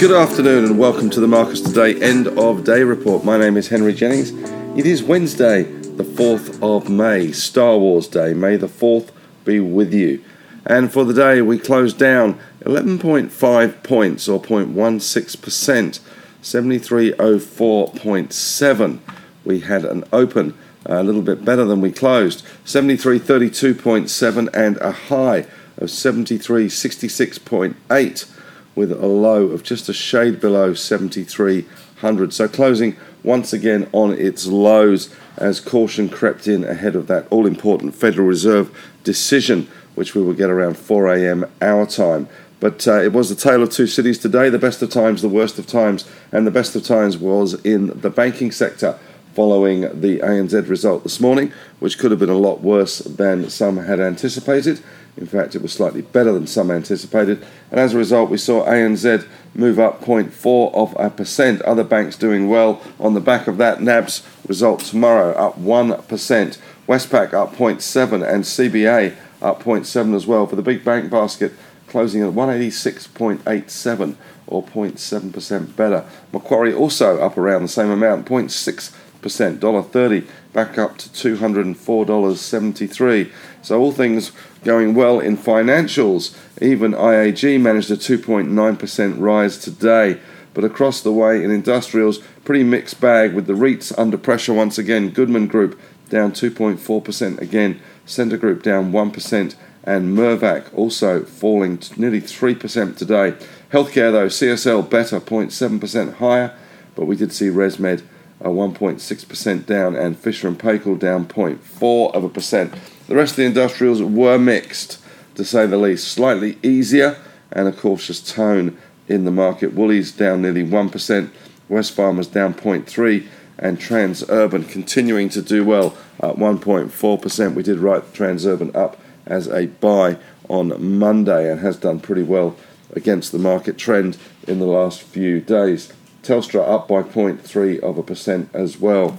Good afternoon and welcome to the Marcus Today End of Day Report. My name is Henry Jennings. It is Wednesday, the 4th of May, Star Wars Day. May the 4th be with you. And for the day, we closed down 11.5 points or 0.16%, 7304.7. We had an open a little bit better than we closed, 7332.7 and a high of 7366.8 with a low of just a shade below 7300. So closing once again on its lows as caution crept in ahead of that all important Federal Reserve decision, which we will get around 4 a.m. our time. But uh, it was the tale of two cities today the best of times, the worst of times, and the best of times was in the banking sector following the ANZ result this morning, which could have been a lot worse than some had anticipated. In fact, it was slightly better than some anticipated. And as a result, we saw ANZ move up 0.4 of a percent. Other banks doing well on the back of that. NAB's result tomorrow up 1%. Westpac up 0.7 and CBA up 0.7 as well. For the big bank basket, closing at 186.87 or 0.7% better. Macquarie also up around the same amount, 0.6 percent, dollar thirty, back up to two hundred and four dollars seventy three. So all things going well in financials. Even IAG managed a two point nine percent rise today. But across the way in industrials, pretty mixed bag with the REITs under pressure once again. Goodman Group down 2.4% again. Scentre Group down 1%. And Mirvac also falling nearly 3% today. Healthcare though, CSL better 0.7% higher. But we did see ResMed 1.6% down, and Fisher and Paykel down 0.4 of a percent. The rest of the industrials were mixed, to say the least. Slightly easier and a cautious tone in the market. Woolies down nearly 1%, Wesfarmers down 0.3, and Transurban continuing to do well at 1.4%. We did write Transurban up as a buy on Monday and has done pretty well against the market trend in the last few days. Telstra up by 0.3 of a percent as well.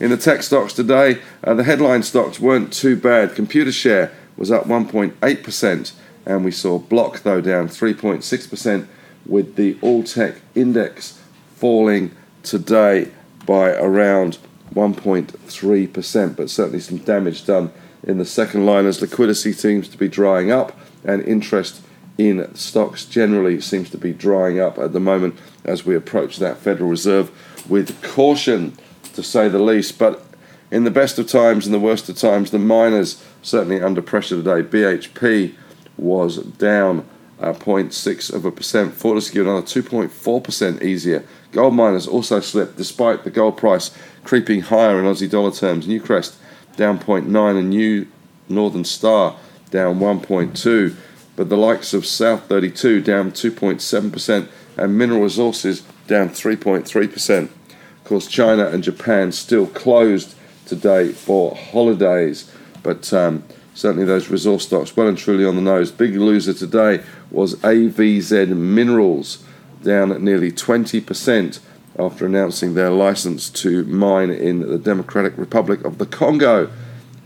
In the tech stocks today, uh, the headline stocks weren't too bad. Computershare was up 1.8%, and we saw Block though down 3.6%, with the All Tech Index falling today by around 1.3%, but certainly some damage done in the second line as liquidity seems to be drying up and interest in stocks generally seems to be drying up at the moment as we approach that Federal Reserve with caution, to say the least. But in the best of times and the worst of times, the miners certainly under pressure today. BHP was down uh, 0.6 of a percent. Fortescue another 2.4% easier. Gold miners also slipped despite the gold price creeping higher in Aussie dollar terms. Newcrest down 0.9 and New Northern Star down 1.2 but the likes of South 32 down 2.7% and Mineral Resources down 3.3%. Of course, China and Japan still closed today for holidays, but um, certainly those resource stocks well and truly on the nose. Big loser today was AVZ Minerals, down at nearly 20% after announcing their license to mine in the Democratic Republic of the Congo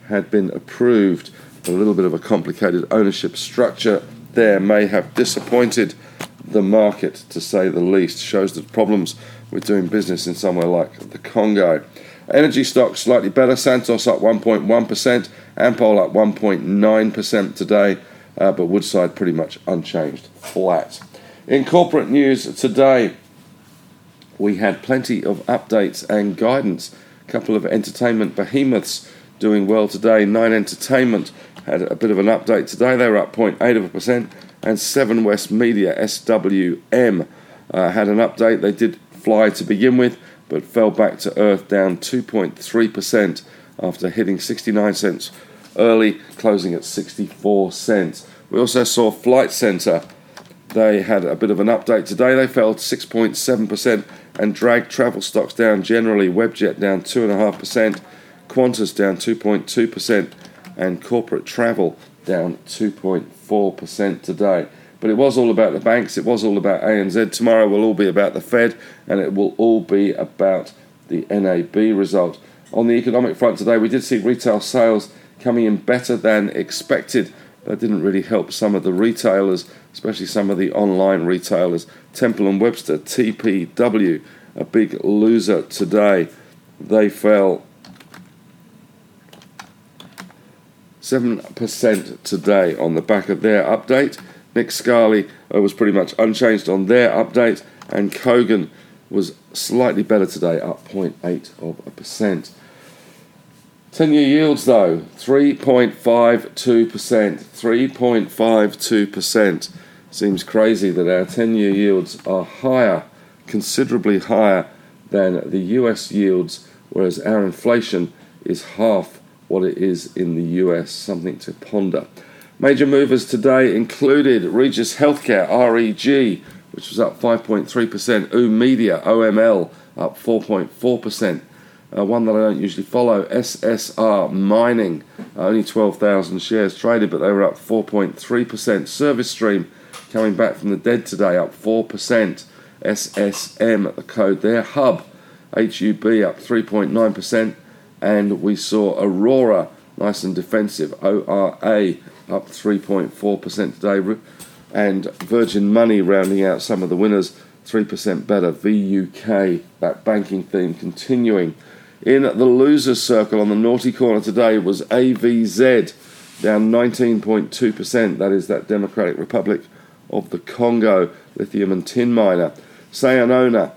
had been approved a little bit of a complicated ownership structure there may have disappointed the market, to say the least. Shows the problems with doing business in somewhere like the Congo. Energy stocks slightly better. Santos up 1.1%, Ampol up 1.9% today, uh, but Woodside pretty much unchanged, flat. In corporate news today, we had plenty of updates and guidance. A couple of entertainment behemoths doing well today. Nine Entertainment had a bit of an update today. They were up 0.8 of a percent, and Seven West Media (SWM) uh, had an update. They did fly to begin with, but fell back to earth, down 2.3 percent after hitting 69 cents early, closing at 64 cents. We also saw Flight Centre. They had a bit of an update today. They fell 6.7% and dragged travel stocks down generally. Webjet down 2.5%, Qantas down 2.2%, and corporate travel down 2.4% today. But it was all about the banks, it was all about ANZ. Tomorrow will all be about the Fed, and it will all be about the NAB result. On the economic front today, we did see retail sales coming in better than expected. That didn't really help some of the retailers, especially some of the online retailers. Temple and Webster, TPW, a big loser today. They fell 7% today on the back of their update. Nick Scali uh, was pretty much unchanged on their update, and Kogan was slightly better today, up 0.8 of a percent. 10 year yields though, 3.52%. 3.52%. Seems crazy that our 10 year yields are higher, considerably higher than the US yields, whereas our inflation is half what it is in the US. Something to ponder. Major movers today included Regis Healthcare, REG, which was up 5.3%, U Media, OML, up 4.4%. Uh, one that I don't usually follow, SSR Mining, uh, only 12,000 shares traded, but they were up 4.3%. Service Stream coming back from the dead today, up 4%. SSM, the code there. Hub, HUB, up 3.9%. And we saw Orora, nice and defensive, ORA, up 3.4% today. And Virgin Money rounding out some of the winners, 3% better. VUK, that banking theme continuing. In the losers circle on the naughty corner today was AVZ, down 19.2%. That is that Democratic Republic of the Congo lithium and tin miner. Sayonara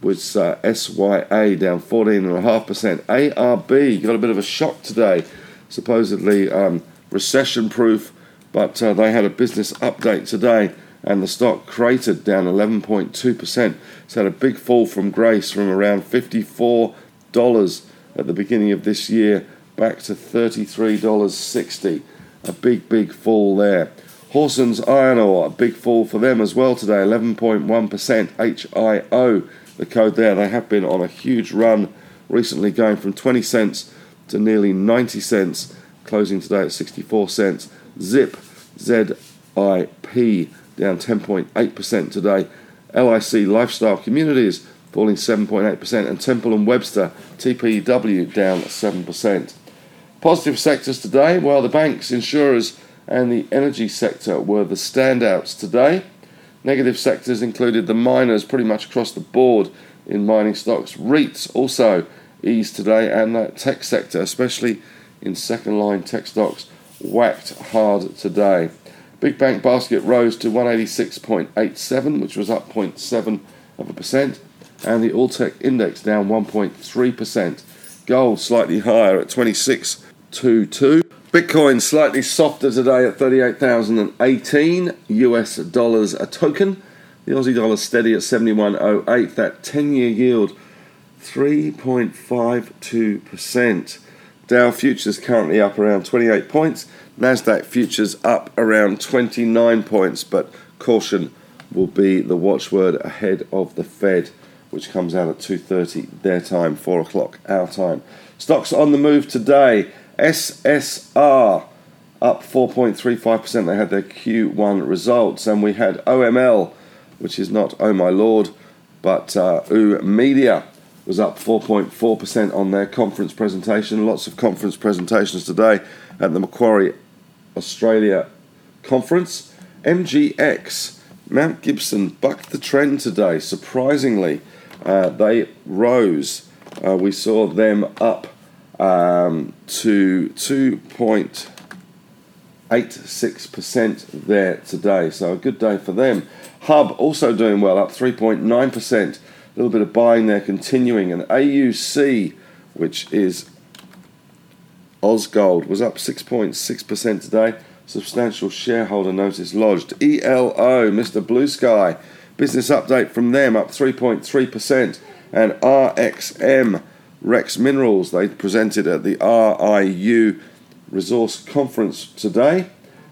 was uh, SYA down 14.5%. ARB got a bit of a shock today, supposedly um, recession proof, but uh, they had a business update today and the stock cratered down 11.2%. It's had a big fall from grace from around 54 dollars at the beginning of this year back to $33.60. A big, big fall there. Hawsons Iron Ore, a big fall for them as well today, 11.1%. HIO, the code there, they have been on a huge run recently, going from 20 cents to nearly 90 cents, closing today at 64 cents. ZIP, ZIP, down 10.8% today. LIC Lifestyle Communities, falling 7.8%, and Temple and Webster TPW down 7%. Positive sectors today, while the banks, insurers, and the energy sector were the standouts today. Negative sectors included the miners pretty much across the board in mining stocks. REITs also eased today, and that tech sector, especially in second line tech stocks, whacked hard today. Big bank basket rose to 186.87, which was up 0.7 of a percent and the Alltech index down 1.3%. Gold slightly higher at 26.22. Bitcoin slightly softer today at 38,018 US dollars a token. The Aussie dollar steady at 71.08. That 10 year yield 3.52%. Dow futures currently up around 28 points. Nasdaq futures up around 29 points, but caution will be the watchword ahead of the Fed which comes out at 2.30 their time, 4 o'clock our time. Stocks on the move today. SSR up 4.35%. They had their Q1 results. And we had OML, which is not Oh My Lord, but uh, U Media was up 4.4% on their conference presentation. Lots of conference presentations today at the Macquarie Australia conference. MGX, Mount Gibson bucked the trend today, surprisingly. Uh, they rose. Uh, we saw them up um, to 2.86% there today. So a good day for them. Hub also doing well, up 3.9%. A little bit of buying there continuing. And AUC, which is Ausgold, was up 6.6% today. Substantial shareholder notice lodged. ELO, Mr. Blue Sky, Business update from them up 3.3%. And RXM, Rex Minerals, they presented at the RIU Resource Conference today.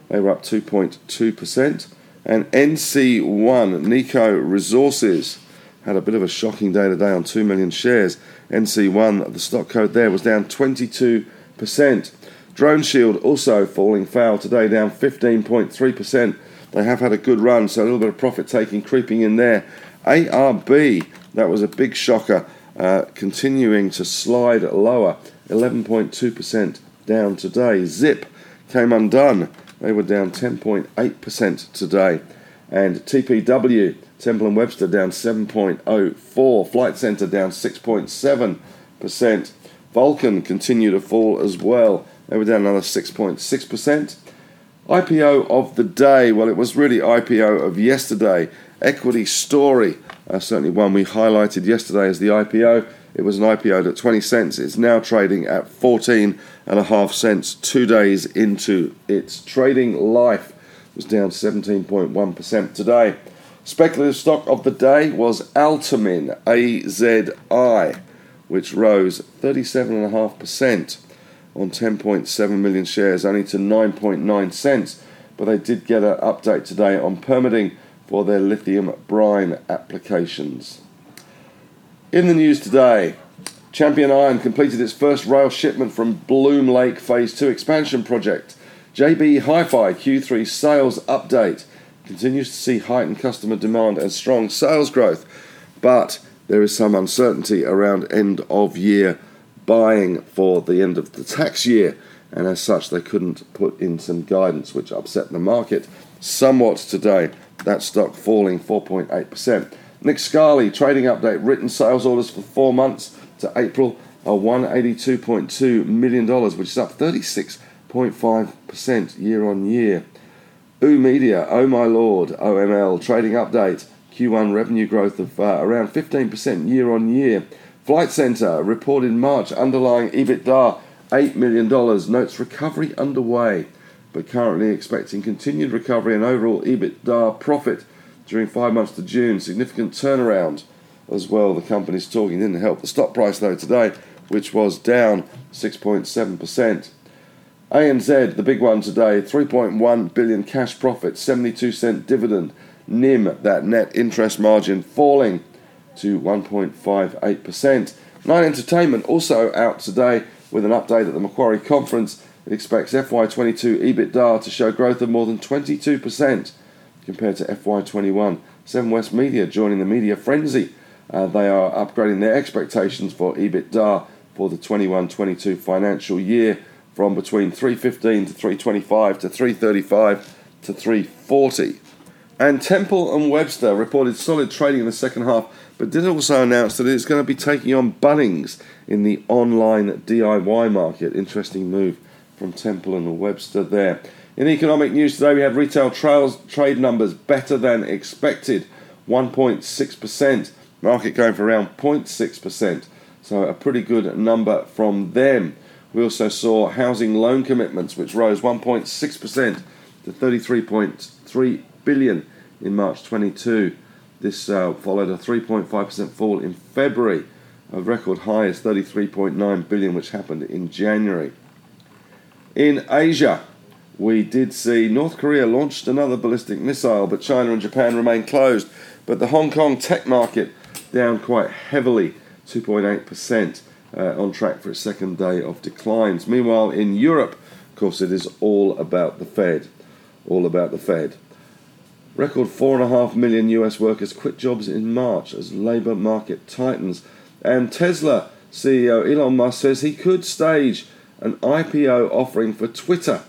They were up 2.2%. And NC1, Nico Resources, had a bit of a shocking day today on 2 million shares. NC1, the stock code there was down 22%. DroneShield also falling foul today, down 15.3%. They have had a good run, so a little bit of profit taking creeping in there. ARB, that was a big shocker, uh, continuing to slide lower, 11.2% down today. Zip came undone. They were down 10.8% today. And TPW, Temple and Webster, down 7.04. Flight Centre down 6.7%. Vulcan continued to fall as well. They were down another 6.6%. IPO of the day, well, it was really IPO of yesterday. Equity Story, uh, certainly one we highlighted yesterday as the IPO. It was an IPO at 20 cents. It's now trading at 14 and a half cents two days into its trading life. It was down 17.1% today. Speculative stock of the day was Altamin AZI, which rose 37.5% on 10.7 million shares, only to 9.9 cents. But they did get an update today on permitting for their lithium brine applications. In the news today, Champion Iron completed its first rail shipment from Bloom Lake Phase 2 expansion project. JB Hi Fi Q3 sales update continues to see heightened customer demand and strong sales growth, but there is some uncertainty around end of year buying for the end of the tax year, and as such, they couldn't put in some guidance, which upset the market somewhat today. That stock falling 4.8%. Nick Scali, trading update, written sales orders for four months to April are $182.2 million, which is up 36.5% year on year. Oo Media, Oh My Lord, OML, trading update, Q1 revenue growth of uh, around 15% year on year. Flight Centre reported March underlying EBITDA $8 million, notes recovery underway, but currently expecting continued recovery and overall EBITDA profit during five months to June. Significant turnaround as well. The company's talking didn't help the stock price though today, which was down 6.7%. ANZ, the big one today, 3.1 billion cash profit, 72 cent dividend. NIM, that net interest margin, falling to 1.58%. Nine Entertainment also out today with an update at the Macquarie Conference. It expects FY22 EBITDA to show growth of more than 22% compared to FY21. Seven West Media joining the media frenzy. Uh, they are upgrading their expectations for EBITDA for the 21-22 financial year from between 315 to 325 to 335 to 340. And Temple and Webster reported solid trading in the second half, but did also announce that it's going to be taking on Bunnings in the online DIY market. Interesting move from Temple and Webster there. In economic news today, we have retail trade numbers better than expected 1.6%. Market going for around 0.6%. So a pretty good number from them. We also saw housing loan commitments, which rose 1.6% to 33.3 billion in March 22. This uh, followed a 3.5% fall in February. A record high is 33.9 billion, which happened in January. In Asia, we did see North Korea launched another ballistic missile, but China and Japan remain closed. But the Hong Kong tech market down quite heavily, 2.8%, uh, on track for its second day of declines. Meanwhile, in Europe, of course, it is all about the Fed. All about the Fed. Record 4.5 million US workers quit jobs in March as labour market tightens. And Tesla CEO Elon Musk says he could stage an IPO offering for Twitter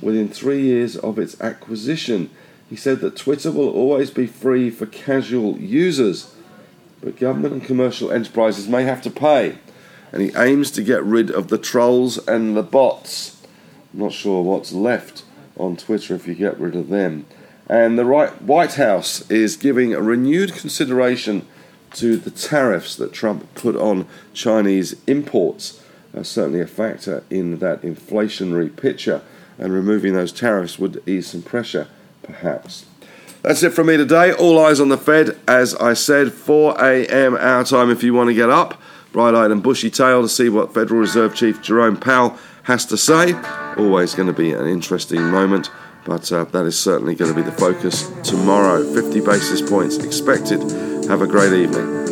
within three years of its acquisition. He said that Twitter will always be free for casual users, but government and commercial enterprises may have to pay. And he aims to get rid of the trolls and the bots. I'm not sure what's left on Twitter if you get rid of them. And the right, White House is giving a renewed consideration to the tariffs that Trump put on Chinese imports. Uh, certainly a factor in that inflationary picture and removing those tariffs would ease some pressure, perhaps. That's it from me today. All eyes on the Fed, as I said, 4 a.m. our time if you want to get up, bright eyed and bushy tailed to see what Federal Reserve Chief Jerome Powell has to say. Always going to be an interesting moment, but uh, that is certainly going to be the focus tomorrow. 50 basis points expected. Have a great evening.